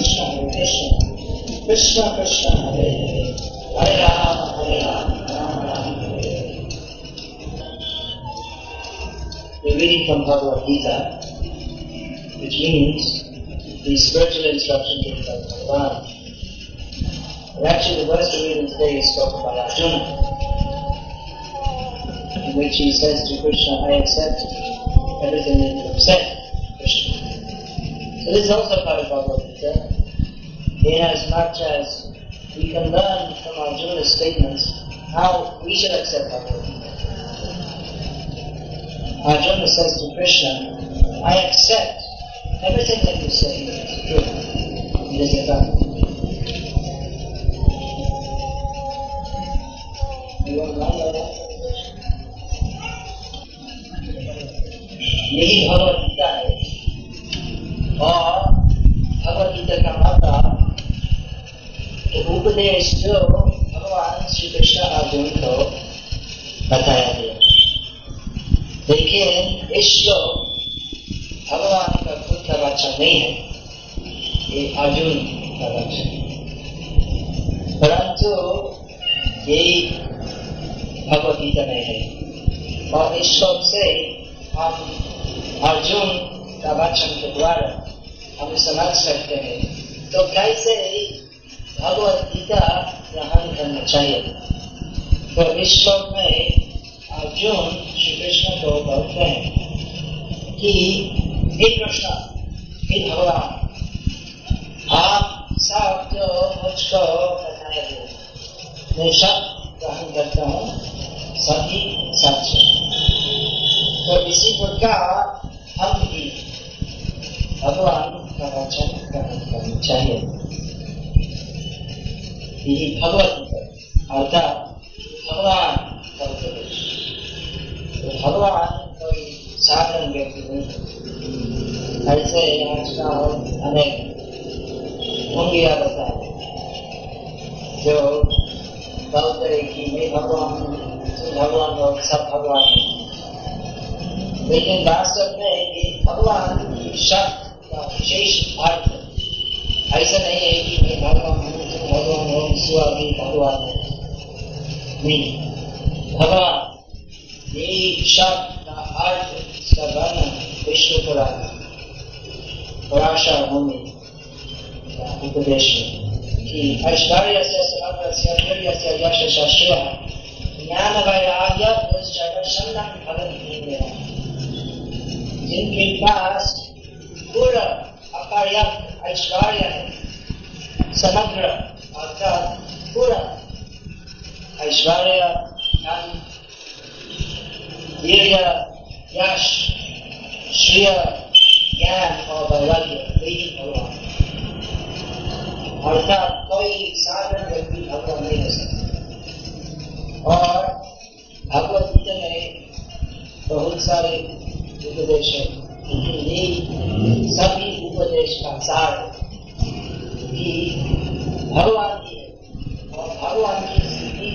Krishna Krishna Krishna Krishna Hare Hare Rama Hare Rama Hare Hare We're reading from Bhagavad Gita which means the spiritual instruction given by Bhagavan. And actually the verse we're reading today is spoken by Arjuna in which he says to Krishna, I accept everything that you have said. So this is also part of Bhagavad Gita, in as much as we can learn from Arjuna's statements how we should accept Bhagavad Gita. Arjuna says to Krishna, I accept everything that you say is true. It is a fact. You want to learn that? यही भगवत गीता है और भगवत गीता का मतलब उपदेश जो भगवान श्री कृष्ण अर्जुन को बताया गया देखिए इस श्लोक भगवान का खुद का वचन नहीं है ये अर्जुन का वचन परंतु यही भगवत गीता में है और इस श्लोक से हम अर्जुन का वचन के द्वारा हम समझ सकते हैं। तो कैसे भगवत गीता ग्रहण करना चाहिए? तो श्लोक में अर्जुन श्री कृष्ण को बोलते हैं कि, हे कृष्ण, हे भगवान, आप सब जो मुझको बताए हो, मैं सब ग्रहण करता हूँ, सभी सच तो इसी प्रकार हम भी भगवान का वचन ग्रहण करना चाहिए यही भगवत अर्थात भगवान का उपदेश तो भगवान कोई साधारण व्यक्ति नहीं ऐसे आजकल अनेक मुंगिया बताए जो बोलते कि मैं भगवान भगवान हो सब भगवान। लेकिन वास्तव वीर्य यश श्रेय ज्ञान और वैराग्य यही भगवान अर्थात कोई साधारण व्यक्ति भगवान नहीं हो सकता और भगवत गीता में बहुत सारे उपदेश है सभी उपदेश का सार है कि भगवान की है और भगवान की स्थिति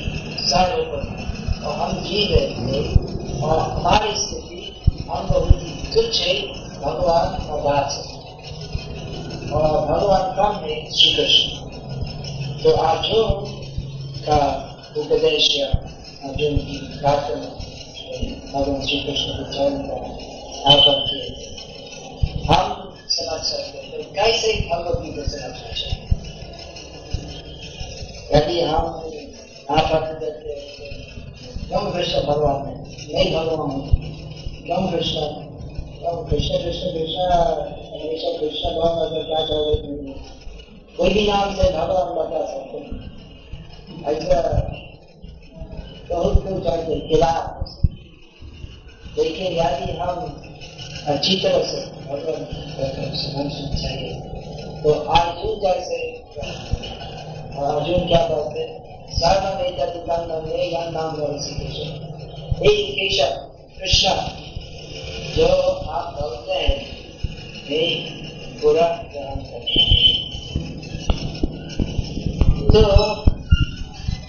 सर्वोपरि और हम जी रहे थे और हमारी स्थिति हम बहुत ही तुच्छ है, भगवान और बात से और भगवान कम है श्री कृष्ण तो अर्जुन का उपदेश या अर्जुन की प्रार्थना भगवान श्री कृष्ण के चरण का अर्पण किए। हम समझ सकते हैं तो कैसे भगवत गीता समझना चाहिए? यदि हम आत्महत्या करते कृष्ण भगवान है नहीं भगवान है क्यों कृष्ण क्यों कृष्ण कृष्ण कृष्ण हमेशा कृष्ण भगवान अगर क्या चाहे कोई भी नाम से भगवान बता सकते ऐसा बहुत कुछ ऐसे खिलाफ लेकिन यदि हम अच्छी तरह से भगवान चाहिए तो अर्जुन जैसे अर्जुन क्या कहते सर्व वेद नाम श्री कृष्ण हे कृष्ण, जो आप बोलते हैं, हे पूरा ग्रहण करते तो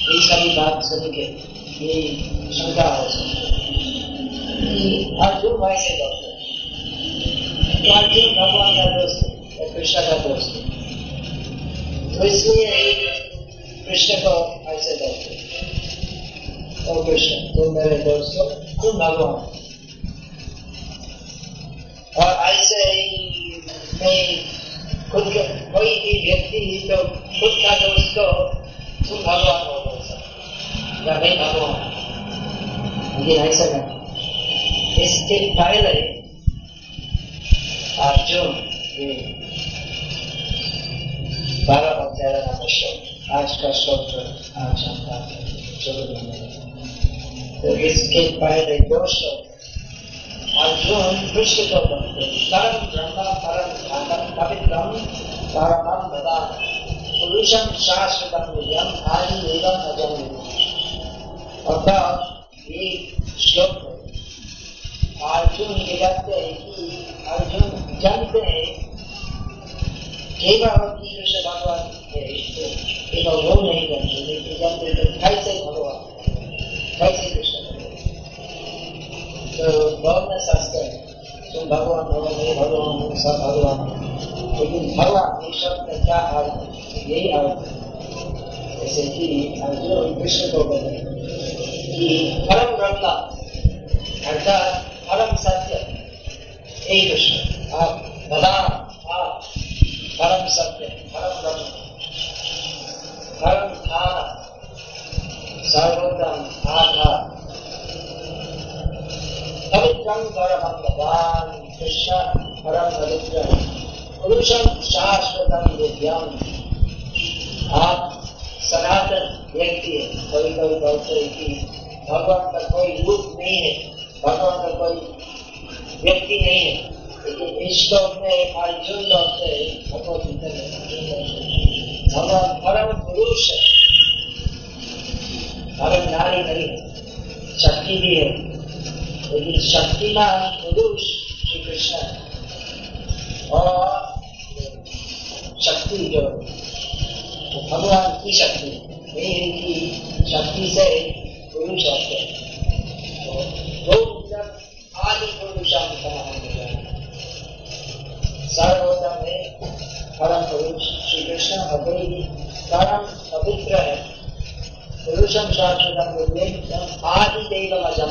ये सभी बात सुन के, ये शंका हो कि अर्जुन वैसे बोलते अर्जुन भगवान का दोस्त है कृष्ण का दोस्त है तो इसलिए कृष्ण को ऐसे कहते कृष्ण तुम मेरे दोस्त हो तुम भगवान और ऐसे ही मैं खुद के कोई भी व्यक्ति तो खुद का दोस्त को तुम हो बोल सकते या नहीं भगवान लेकिन ऐसा नहीं इसके पहले अर्जुन ये बारह अध्याय का श्लोक आज का श्लोक आज हम तो इसके पहले दो श्लोक अर्जुन कृष्ण को कहते परम ब्रह्म परम ध्यानम पवित्रम परमम बदा पुरुषम शाश्वतम निजम आदि एवं अजम अर्थात ये श्लोक अर्जुन कहते हैं कि अर्जुन जानते हैं केवल की कृष्ण भगवान है केवल वो नहीं जानते, लेकिन जानते तो कैसे भगवान कैसे बहुत शास्त्र तुम भगवान हो, मैं भगवान हूँ सब भगवान लेकिन भगवान ये शब्द क्या अर्थ यही अर्थ जैसे कि अर्जुन कृष्ण को कहते कि परम ब्रह्म, अर्थात परम सत्य हे कृष्ण। आप बदा आप परम सत्य, परम ब्रह्म। परम ध्यान सर्वोत्तम आधार पवित्रम परम पुरुषम शाश्वतम आप सनातन व्यक्ति है कोई बोलते है कि भगवान का कोई रूप नहीं है भगवान का कोई व्यक्ति नहीं है लेकिन श्लोक में अर्जुन गीता में भगवान परम पुरुष है परम नारी नहीं है शक्ति भी है लेकिन शक्तिमान पुरुष श्री कृष्ण। है और शक्ति जो तो भगवान की शक्ति, नहीं है कि शक्ति से पुरुष होते तो जब आदि पुरुषां सर्वोत्तम है, परम पुरुष श्री कृष्ण अद्वैत परम पवित्र है। पुरुषम शाश्वतम आदि देव अजम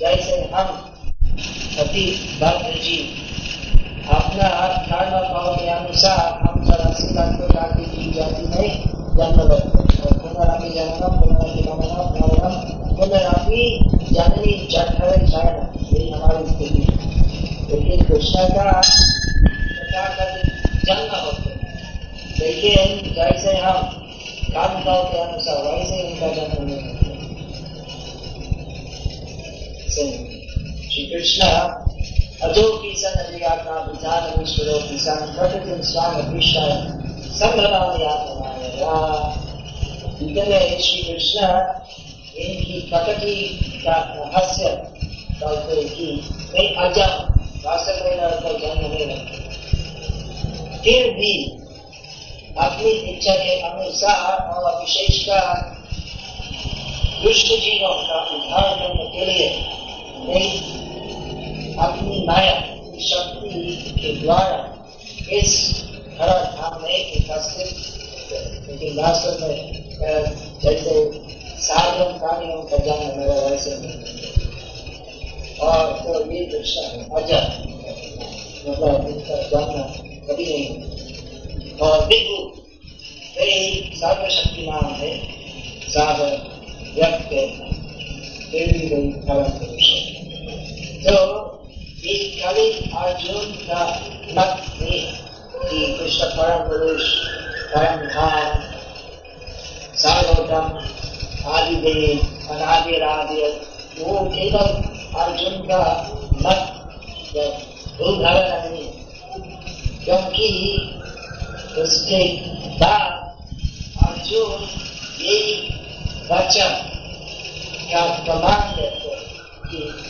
जैसे हम अति भक्त जीव अपना कर्म भाव के अनुसार हम लाख को जाति की जाति में जन्म पुनरापि जन्म पुनरापि जननी चरण यही हमारी स्थिति लेकिन कृष्ण का जन्म होते लेकिन जैसे हम कर्म भाव के अनुसार, वैसे उनका जन्म नहीं श्री कृष्ण की सन अधियात्मा विचार ईश्वरो की सन प्रकृति स्वाम अभिष्टाय संग्रहालयात्माया इतने श्री कृष्ण, इनकी प्रकृति का रहस्य कहते कि मैं अजम वास्तव में कोई जन्म नहीं रखते फिर भी अपनी इच्छा के अनुसार और विशेषकर दुष्ट जीवों का उद्धार करने के लिए मैं अपनी माया, शक्ति के द्वारा इस हरा धाम में उपस्थित लेकिन वास्तव में जैसे साधन कार्यों का जन्म मेरा वैसे नहीं और तो ये दृश्य अजर मतलब इनका जन्म कभी नहीं और विभु वे सर्वशक्तिमान है साधन व्यक्त देवी गई परम पुरुष तो ये कवि अर्जुन का मत नहीं कि कृष्ण परम पुरुष परम धाम सार्वतम आदि अनादि राधे, वो केवल अर्जुन का मत उदाहरण नहीं क्योंकि उसके बाद अर्जुन यही वचन का प्रमाण देते कि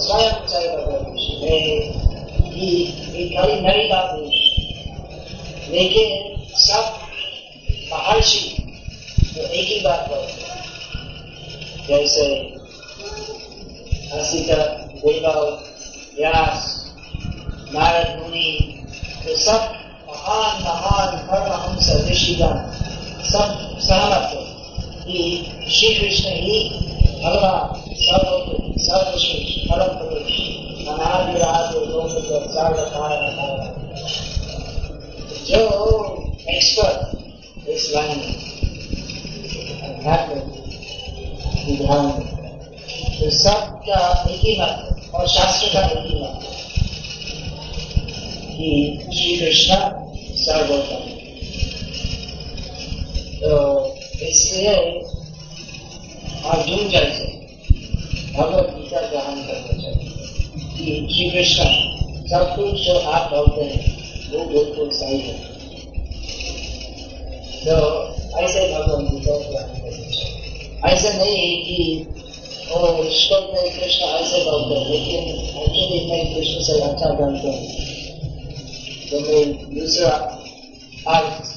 स्वयं चैव ये कभी नई बात नहीं लेकिन सब महर्षि तो एक ही बात बोलते जैसे हसीका देवल व्यास नारद मुनि तो सब महान महान परमहंस ऋषिगण सब सहमत कि श्री कृष्ण ही भगवान सर्व सर्वश्रेष्ठ परम पुरुष जो एक्सपर्ट इस लाइन तो सबका एक ही मत और शास्त्र का एक ही मत कि श्री कृष्ण सर्वोत्तम तो इसलिए अर्जुन जैसे भगवत गीता ग्रहण करना चाहिए कि श्री कृष्ण, सब कुछ जो आप बोलते हैं, वो बिल्कुल सही है। तो ऐसे भगवान गीता ग्रहण करना चाहिए ऐसा नहीं कि, ओ ईश्वर में कृष्ण ऐसे बोलते हैं, लेकिन एक्चुअली मैं कृष्ण से अच्छा जानते हैं। तो मैं दूसरा अर्थ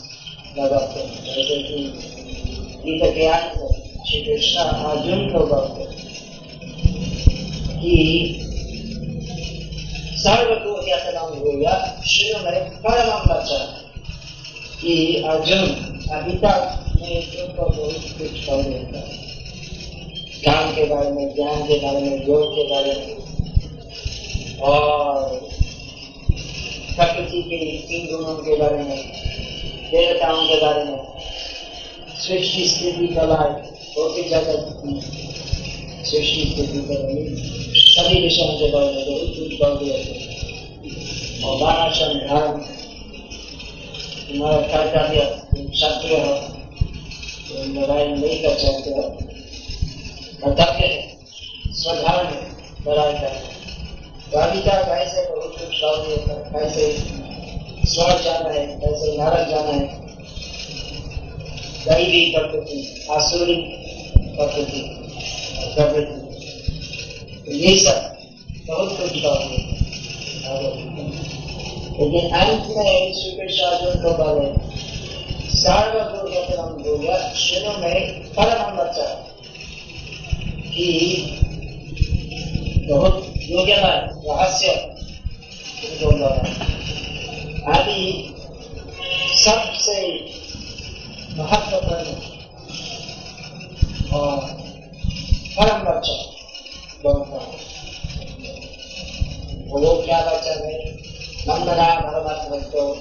लगाते हैं कि गीता के अर्थ श्री कृष्ण अर्जुन को बोलते कि सर्वतो यतनम होगा शुरू में परम बच्चा कि अर्जुन अभी तक मैं को बहुत कुछ कर देता ज्ञान के बारे में ज्ञान के बारे में योग के बारे में और प्रकृति के तीन गुणों के बारे में देवताओं के बारे में। सृष्टि स्थिति कला भौतिक जगत की सृष्टि स्थिति कला सभी विषयों के बारे में बहुत कुछ बोल दिया और वर्णाश्रम धर्म तुम्हारा कर्तव्य क्षत्रिय हो तो लड़ाई नहीं कर सकते हो। कर्तव्य है स्वधर्म लड़ाई तो अभी तक कैसे बहुत कुछ दिया कैसे स्वर्ग जाना है कैसे नरक जाना है। दैवी प्रकृति, आसुरी प्रकृति प्रकृति। ये सब बहुत कुछ बात लेकिन अंत में श्री कृष्ण अर्जुन को बोले सार्वभौम बोलिया शुरू में परम बच्चा कि बहुत योग्य रहस्य बोल रहा आदि सबसे महत्वपूर्ण और परम बच्चा बनता वो क्या वचन है? नंदना भगवत भक्तो,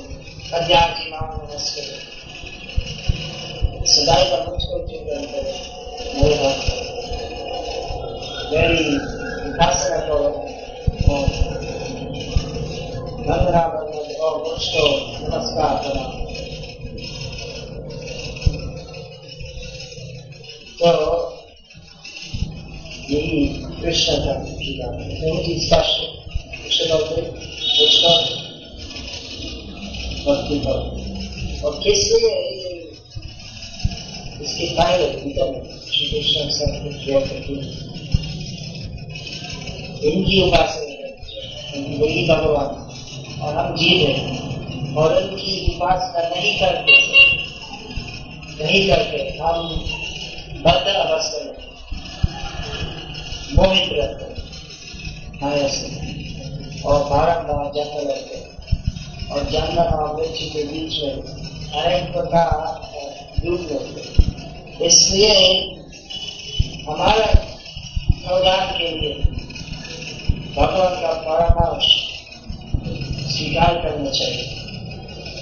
कल्याणी माम नमस्ते। सदैव मुझको चिंतन करो। मेरे भक्त मेरी उपासना करो नंदना भगवत नमस्कार करो तो यही कृष्ण का ही पहले भीतर में श्री कृष्ण सब कुछ किया इसलिए हमारे कल्याण के लिए भगवान का परामर्श स्वीकार करना चाहिए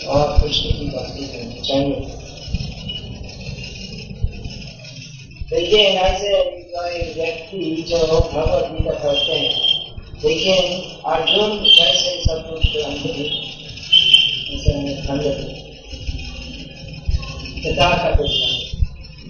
और कृष्ण की भक्ति करनी चाहिए। देखिए, ऐसे व्यक्ति जो भगवत गीता पढ़ते हैं लेकिन अर्जुन जैसे सब कुछ खंड पिता का कृष्ण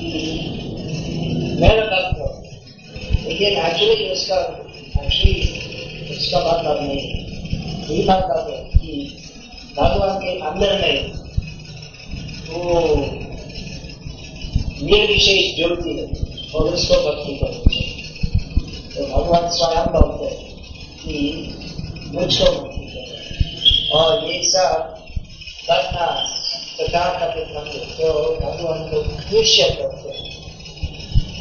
कि मेरा भक्त लेकिन एक्चुअली उसका एक्चुअली उसका मतलब नहीं ये मतलब है कि भगवान के अंदर में वो निर्विशेष ज्योति है और उसको भक्ति चाहिए तो भगवान स्वयं बोलते हैं कि मुझको भक्ति करो। और ये सब करना प्रकार का विक्रम तो भगवान को दृश्य करते हैं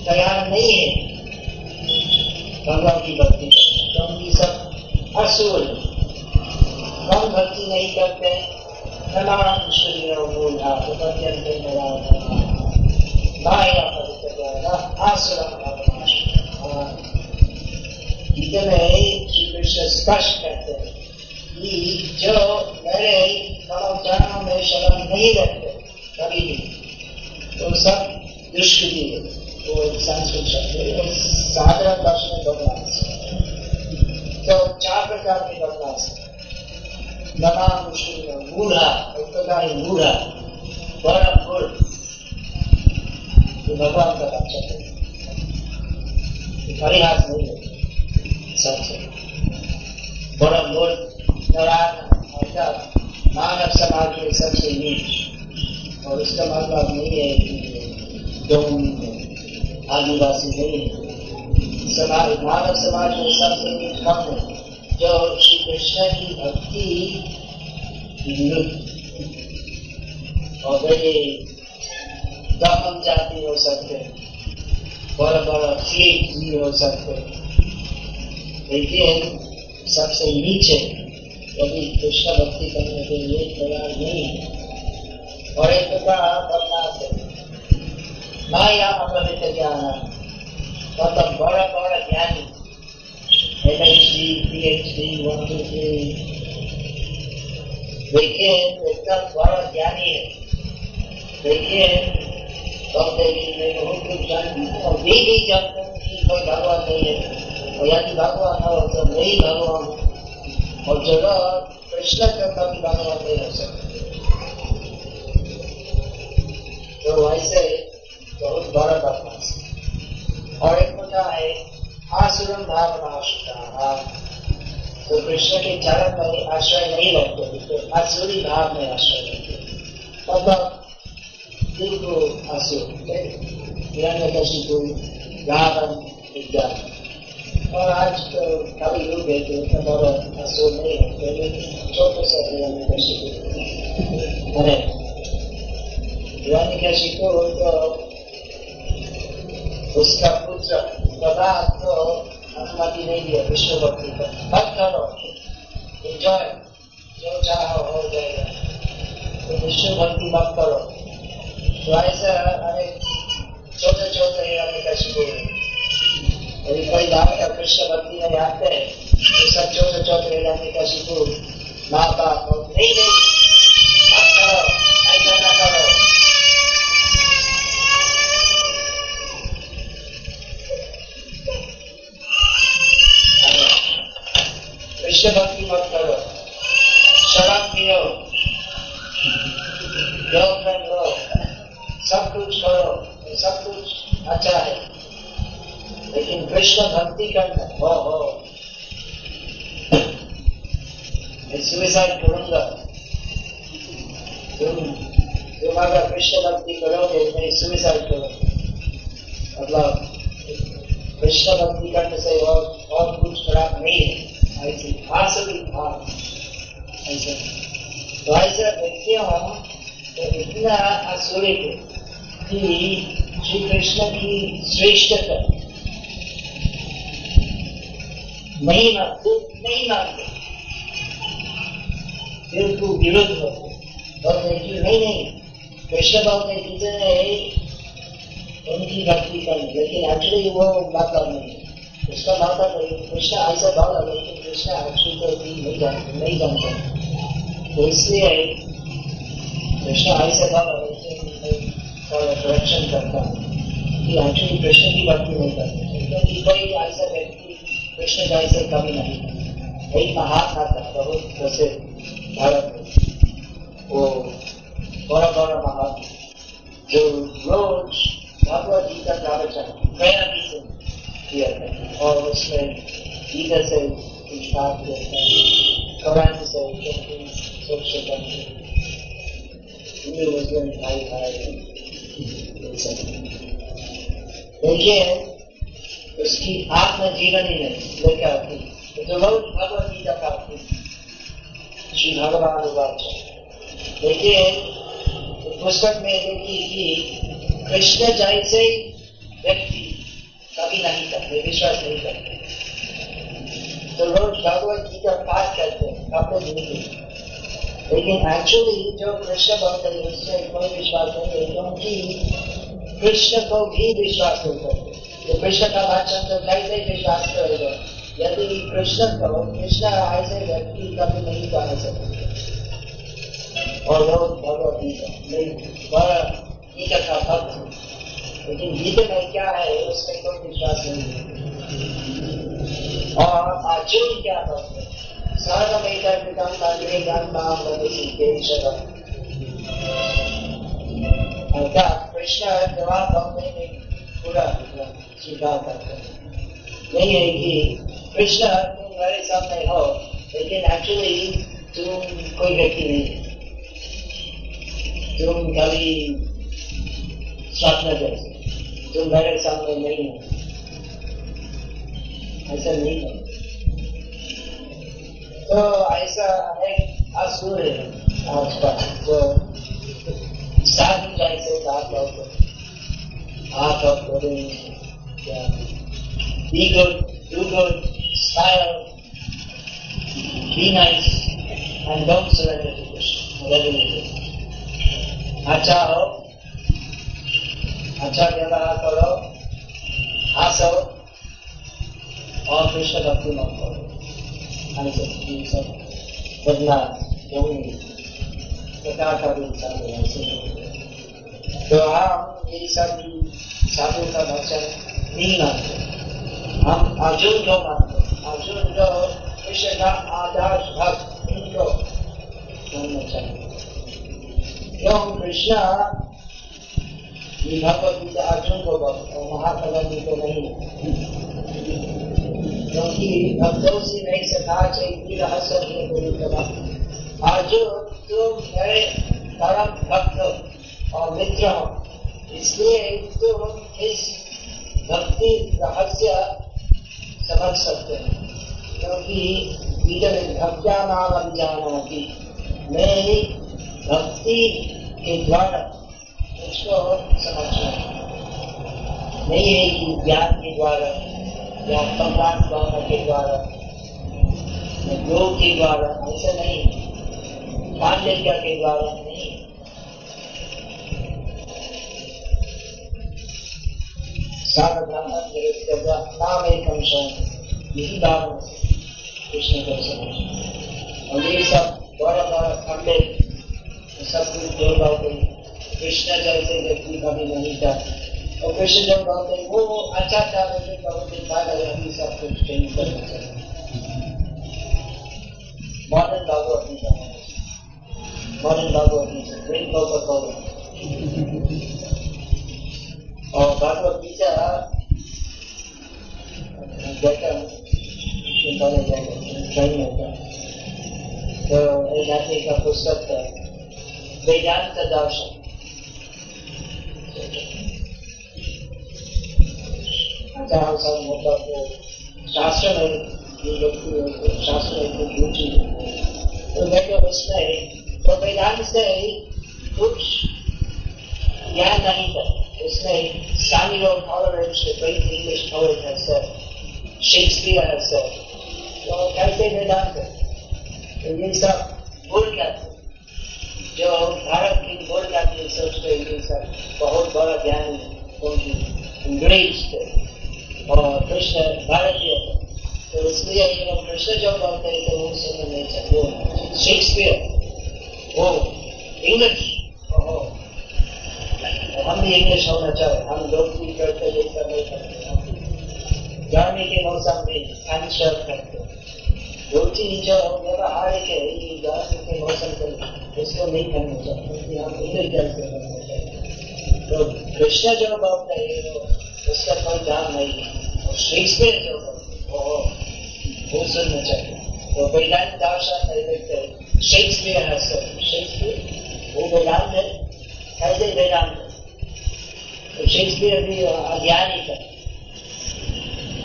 तैयार नहीं है। भगवान की भक्ति क्योंकि सब असुर कम भक्ति नहीं करते। ननाम शरीर मूढ़ा उपत्यंते माया गीता में श्री कृष्ण स्पष्ट कहते हैं कि जो मेरे मनोचरणों में शरण नहीं रहते, कभी भी तो सब दुष्कृति है वो संस्कृत शब्द साधारण भाषा में बदला तो चार प्रकार के बदलाव नमाम मूढ़ा एक प्रकार मूढ़ा, बड़ा गुड़ जो भगवान का रक्षा है। परिहास नहीं है। सबसे बड़ा गुड़ नारायण अर्थात मानव समाज में सबसे नीच। और इसका मतलब नहीं है कि आदिवासी नहीं है। समाज मानव समाज में सबसे कम है? जो श्री कृष्ण की भक्ति और वे दमन जाति हो सकते बड़ा बड़ा ठीक भी हो सकते लेकिन सबसे नीचे यदि कृष्ण भक्ति करने के लिए तैयार नहीं है। और एक प्रकार बदलाव है माया अमृत ज्ञान मतलब बड़ा बड़ा ज्ञानी M H C P H D one, two, three. देखिए एकदम बड़ा ज्ञानी है। देखिए कहते कि मैं बहुत कुछ जानती हूँ। और ये नहीं जानता कि कोई भगवान नहीं है। और यदि भगवान हो तो नहीं भगवान और जगह कृष्ण का कभी भगवान नहीं हो सकते तो ऐसे बहुत बड़ा बदमाश। और एक होता है आसुरम भावना तो कृष्ण के चरण में आश्रय नहीं रखते तो आसुरी भाव में आश्रय रखते मतलब दिल को आसुर हिरण्यकशिपु रावण इत्यादि और आज तो कभी लोग है तो इतना बड़ा आसुर नहीं होते लेकिन छोटे से हिरण्यकशिपु अरे हिरण्यकशिपु तो उसका पुत्र प्रभात को अनुमति नहीं दिया विष्णु भक्ति को मत करो एंजॉय जो चाहो हो जाएगा तो विष्णु भक्ति मत करो तो ऐसा अरे छोटे छोटे कैसे बोले यदि कोई का कृष्ण भक्ति में आते हैं तो सब चौथे चौथे हिरण्य का शिशु माता नहीं नहीं। सुसाइड करूँगा मतलब कृष्ण भक्ति करने से और और कुछ खराब नहीं है। ऐसे आसुरी भाव ऐसे तो ऐसा व्यक्तियों तो इतना असुरी कि श्री कृष्ण की श्रेष्ठता नहीं मानते नहीं मानते। बिल्कुल विरुद्ध होते और नहीं नहीं। कृष्ण भाव के जितने उनकी भक्ति करनी लेकिन एक्चुअली वो मतलब नहीं। उसका भाव था कृष्ण ऐसा भाव लगे कृष्ण एक्चुअली actually जानते नहीं जानते। तो इसलिए कृष्ण ऐसे बाबा करेक्शन करता कि एक्चुअली कृष्ण की भक्ति नहीं करते। क्योंकि कोई ऐसा व्यक्ति कृष्ण जैसे कभी नहीं एक महात्मा था, बहुत प्रसिद्ध भारत में। वो बड़ा बड़ा महात्मा जो रोज भगवत गीता का गया भी से किया था और उसमें गीता से स्टार्ट किया था कुरान से सोच हिंदू मुस्लिम भाई भाई देखिए, उसकी आत्म जीवन ही नहीं लेकर आती तो रोज भगवत गीता का श्री भगवान देखिए पुस्तक में देखी कि कृष्ण जैसे व्यक्ति कभी नहीं करते, विश्वास नहीं करते। तो रोज भगवत गीता पाठ करते हैं अपने ज़िंदगी लेकिन एक्चुअली जो कृष्ण भक्त है, उससे कोई विश्वास नहीं है, क्योंकि कृष्ण को भी विश्वास नहीं करते तो कृष्ण का वचन तो कैसे विश्वास करेगा? यदि कृष्ण को, कृष्ण ऐसे व्यक्ति कभी नहीं जान सकते। और लोग भगवत गीता का भक्त। लेकिन गीता में क्या है उसमें कोई विश्वास नहीं है। और अर्जुन क्या भक्त है सर्वमेतर्पितं तद्वेदं माँ वदसि केशवम् अर्थात कृष्ण जवाब हमने में पूरा स्वीकार करते हैं। नहीं है कि कृष्ण तुम मेरे सामने हो, लेकिन एक्चुअली तुम कोई व्यक्ति नहीं जो उनकी साधना करते जो मेरे सामने नहीं है। ऐसा नहीं है। तो ऐसा है आसू है आज का जो साथ में जाए से आप लोग आप लोग बोले क्या be good style be nice and don't select education regulated अच्छा हो। अच्छा व्यवहार करो। हंसो और कृष्ण भक्ति मत करो। ये सब बदलाव होंगे प्रकार का भी ऐसे तो हम ये सब साधु का वचन नहीं मानते। हम अर्जुन मानते अर्जुन का आदर्श भक्त मानना चाहिए। क्यों कृष्ण भगवत गीता अर्जुन को और महात्मा गांधी को नहीं क्योंकि भक्तों से नहीं सका चाहिए रहस्य अर्जुन तुम मेरे परम भक्त और मित्र। हो इसलिए तुम इस भक्ति रहस्य समझ सकते हैं। क्योंकि भक्त्या नाम अभिजाना की मैं भक्ति के द्वारा उसको समझना। नहीं है कि ज्ञान के द्वारा या संवाद भावना के द्वारा योग के द्वारा, ऐसा नहीं पांडित्य के द्वारा नहीं नाम एक अंश यही भाव कृष्ण समझ और ये सब बड़ा बड़ा खंडित सब कुछ योग कृष्ण जैसे व्यक्ति कभी नहीं जाते और कृष्ण जब कहते हैं, वो अच्छा था लेकिन बहुत दिन बाद अगर हम सब कुछ चेंज करना चाहिए। Modern Bhagavad Gita modern Bhagavad Gita green Bhagavad Bhagavad और भागवत गीता बेटर चिंताने जाएगा। ट्रेन होगा तो एक का पुस्तक है। वेदांत दर्शन। जहाँ सब मतलब शास्त्र में शास्त्र में रुचि तो देखो तो वेदांत से कुछ ज्ञान नहीं था। उसमें Samuel Coleridge, the great English poet, has said, Shakespeare has said, तो कैसे वेदांत है। तो ये सब भूल जाते जो भारत की भूल जाती सोचते ये सब बहुत बड़ा ज्ञान उनकी अंग्रेज़ थे और कृष्ण भारतीय थे। तो इसलिए कृष्ण जो बोलते हैं तो वो सुनने नहीं चाहिए शेक्सपियर वो इंग्लिश हम भी इंग्लिश होना चाहे, हम लोग भी करते ये सब नहीं करते गर्मी के मौसम में शर्ट करते रोटी जो व्यवहार ये गर्मी के मौसम में उसको नहीं करना क्योंकि हम इंग्लिश जैसे करना चाहिए तो कृष्ण जो बोलते हैं उसका कोई ध्यान नहीं है। और शेक्सपियर जो वो वो सुनना चाहिए तो वेदांत दर्शन में शेक्सपियर है? सर। शेक्सपियर वो वेदांत है। कैसे वेदांत तो शेक्सपियर भी अज्ञानी था।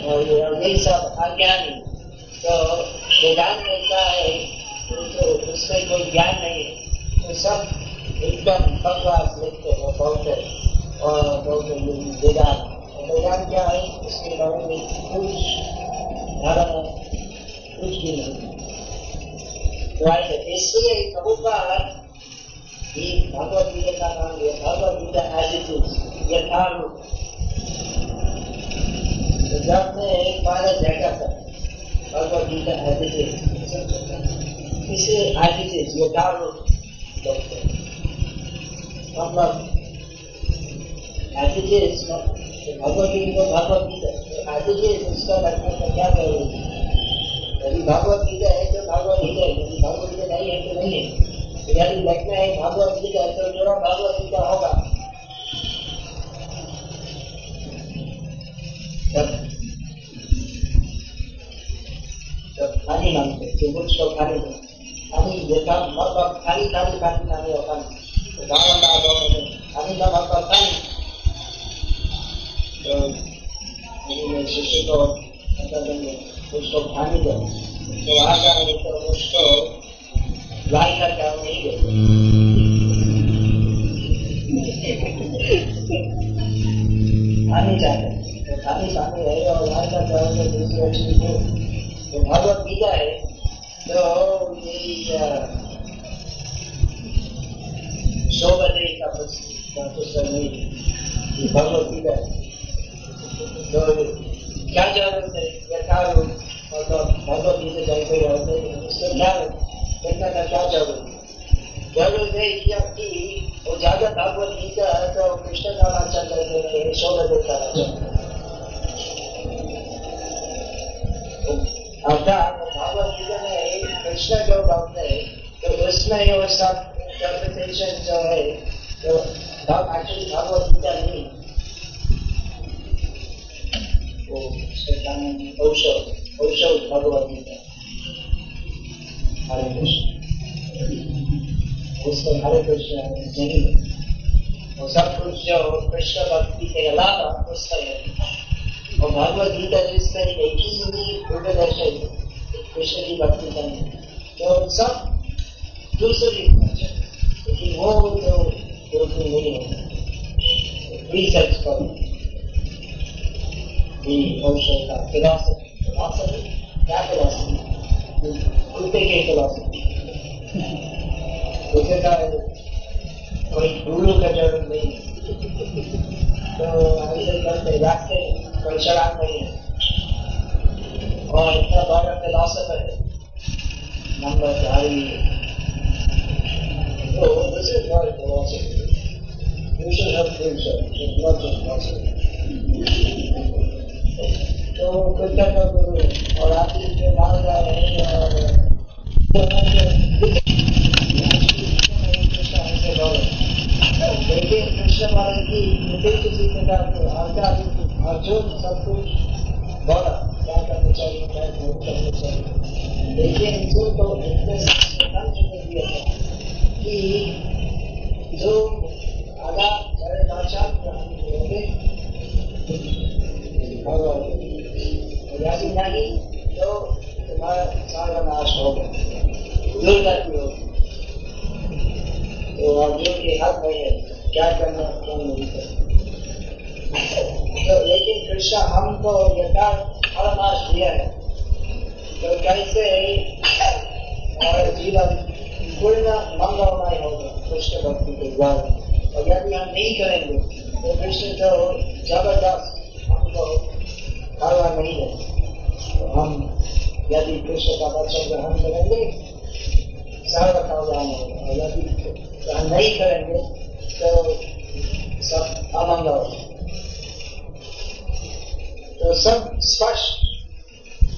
और ये सब अज्ञानी। तो वेदांत मिलता है तो उसका कोई ज्ञान नहीं है। तो सब एकदम बकवास लिखते हैं बोलते और बोलते वेदांत वेदांत क्या है? उसके बारे में कुछ धारणा, कुछ भी नहीं। इसलिए प्रभुपाद ये भगवत गीता का नाम दिया भगवत गीता इट यथारूप तो जब मैं एक बार देखा था, भगवत गीता इज़ इसे इट यथारूप भगवत गीता इट इज़ उसका का क्या ज़रूरी यदि भागवत गीता है तो भागवत गीता है यदि नहीं है तो नहीं है यदि लिखना है भागवत गीता तो जो भागवत गीता होगा खाली मानते जो कुछ तो खाली खाली देखा मतलब खाली खाली खाली खाली और खाली गाँव का गाँव में खाली का मतलब खाली। तो शिष्य को उसको खाने दो तो आ जाए तो उसको लाई का काम नहीं दे खाने जाते तो खाली पानी है और लाई का काम तो दूसरी चीज़ उसको हरे कृष्ण नहीं वो सब कुछ जो कृष्ण भक्ति के अलावा उसका है और भगवत गीता जिसमें एक ही उपदर्शन कृष्ण की भक्ति करनी तो सब दूसरी लेकिन वो तो बिल्कुल नहीं होता रिसर्च करो of philosophy. Philosophy? क्या philosophy? कुत्ते के philosophy. का कोई गुरु का ज़रूरत नहीं तो ऐसे करते रास्ते कोई शराब नहीं है और इतना बड़ा फिलोसफर है नंबर धारी So this. तो कृष्ण का गुरु और आप इसके नाम जा रहे हैं और कृष्ण महाराज की मुझे किसी प्रकार के आचार्य अर्जुन कुछ बोला क्या करना चाहिए क्या नहीं करना चाहिए लेकिन इनको तो इतने दिया था कि जो आगा करे भाषा होंगे नहीं तो तुम्हारा सारा नाश होगा दुर्गति होगी तो अर्जुन के हाथ में है क्या करना क्या नहीं करना तो लेकिन कृष्ण हमको यथार्थ नाश दिया है। तो कैसे हमारा जीवन पूर्ण मंगलमय होगा, कृष्ण भक्ति के द्वारा। और यदि हम नहीं करेंगे तो कृष्ण तो ज़बरदस्त हमको करवा नहीं है तो हम यदि कृष्ण का वचन ग्रहण करेंगे सर्व कल्याण होगा। और यदि ग्रहण नहीं करेंगे तो सब अमंगल तो सब स्पष्ट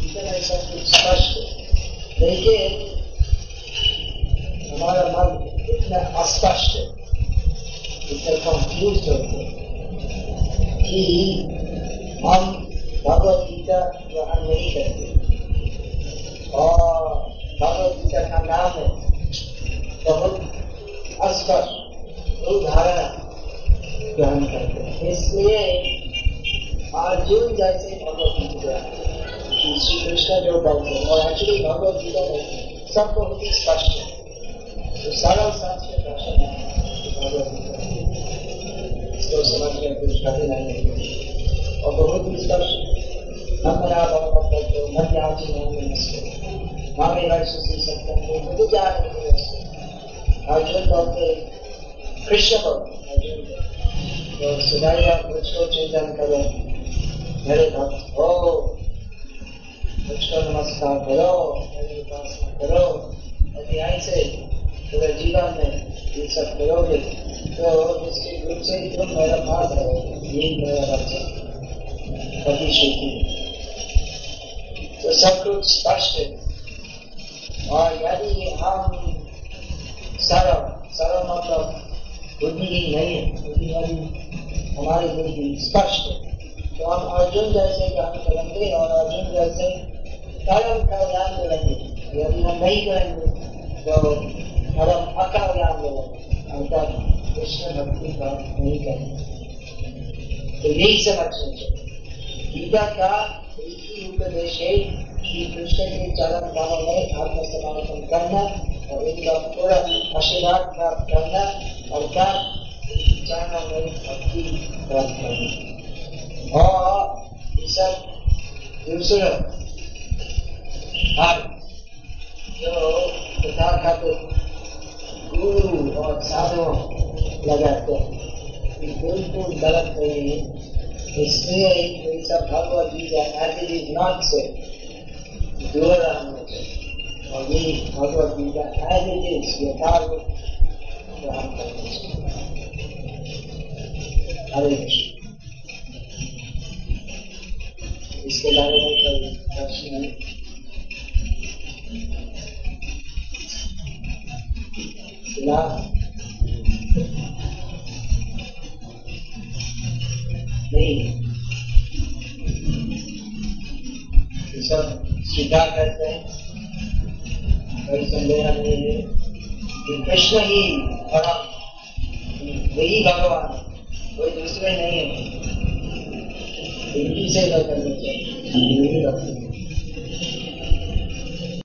इतना सब कुछ स्पष्ट लेकिन हमारा मन इतना अस्पष्ट इतना कंफ्यूज होते कि हम भगवत गीता ग्रहण नहीं करते और भगवत गीता का नाम है बहुत अस्पष्ट उदाहरण ग्रहण करते हैं। इसलिए अर्जुन जैसे भगवत गीता श्री कृष्ण जो हैं, और एक्चुअली भगवत गीता में सब बहुत ही स्पष्ट है तो सरल संस्कृत भाषा में। इसको समझने कुछ कठिन नहीं और बहुत ही स्पष्ट नमरा भगवत हो मन याची नाम में मामे वैश्य से सकते हैं खुद जा रहे अर्जुन बोलते बोलते अर्जुन तो सुधाइया चिंतन करो मेरे भक्त हो मुझको नमस्कार करो मेरी करो ऐसे पूरे जीवन में ये सब करोगे तो रूप से तुम मेरा पास है यही मेरा कभी तो सब कुछ स्पष्ट है और यदि हम सरल सरल मतलब बुद्धिहीन नहीं है। बुद्धि हमारी बुद्धि स्पष्ट है। तो हम अर्जुन जैसे ज्ञान करेंगे और अर्जुन जैसे कर्म का ज्ञान करेंगे। यदि हम नहीं करेंगे तो कर्म धर्म ज्ञान मिलेंगे अर्थात कृष्ण भक्ति का नहीं करेंगे। तो यही समझना चाहिए गीता का एक ही उपदेश है कि कृष्ण के चरण कालों में आत्मसमर्पण करना और इनका पूरा आशीर्वाद प्राप्त करना। क्या? चरणों में भक्ति प्राप्त करना और सब दूसरा जो तथा का तो गुरु और साधु लगाते हैं। बिल्कुल गलत नहीं है। इसलिए कोई सब Bhagavad Gita it is not से दूर रहना चाहिए। और ये भगवत गीता इट इज़ यथार्थ हरे इसके बारे में प्रश्न नहीं नहीं सब स्वीकार करते हैं कोई संदेह नहीं है कि कृष्ण ही परम वही भगवान कोई दूसरे नहीं है। इनकी सेवा करनी चाहिए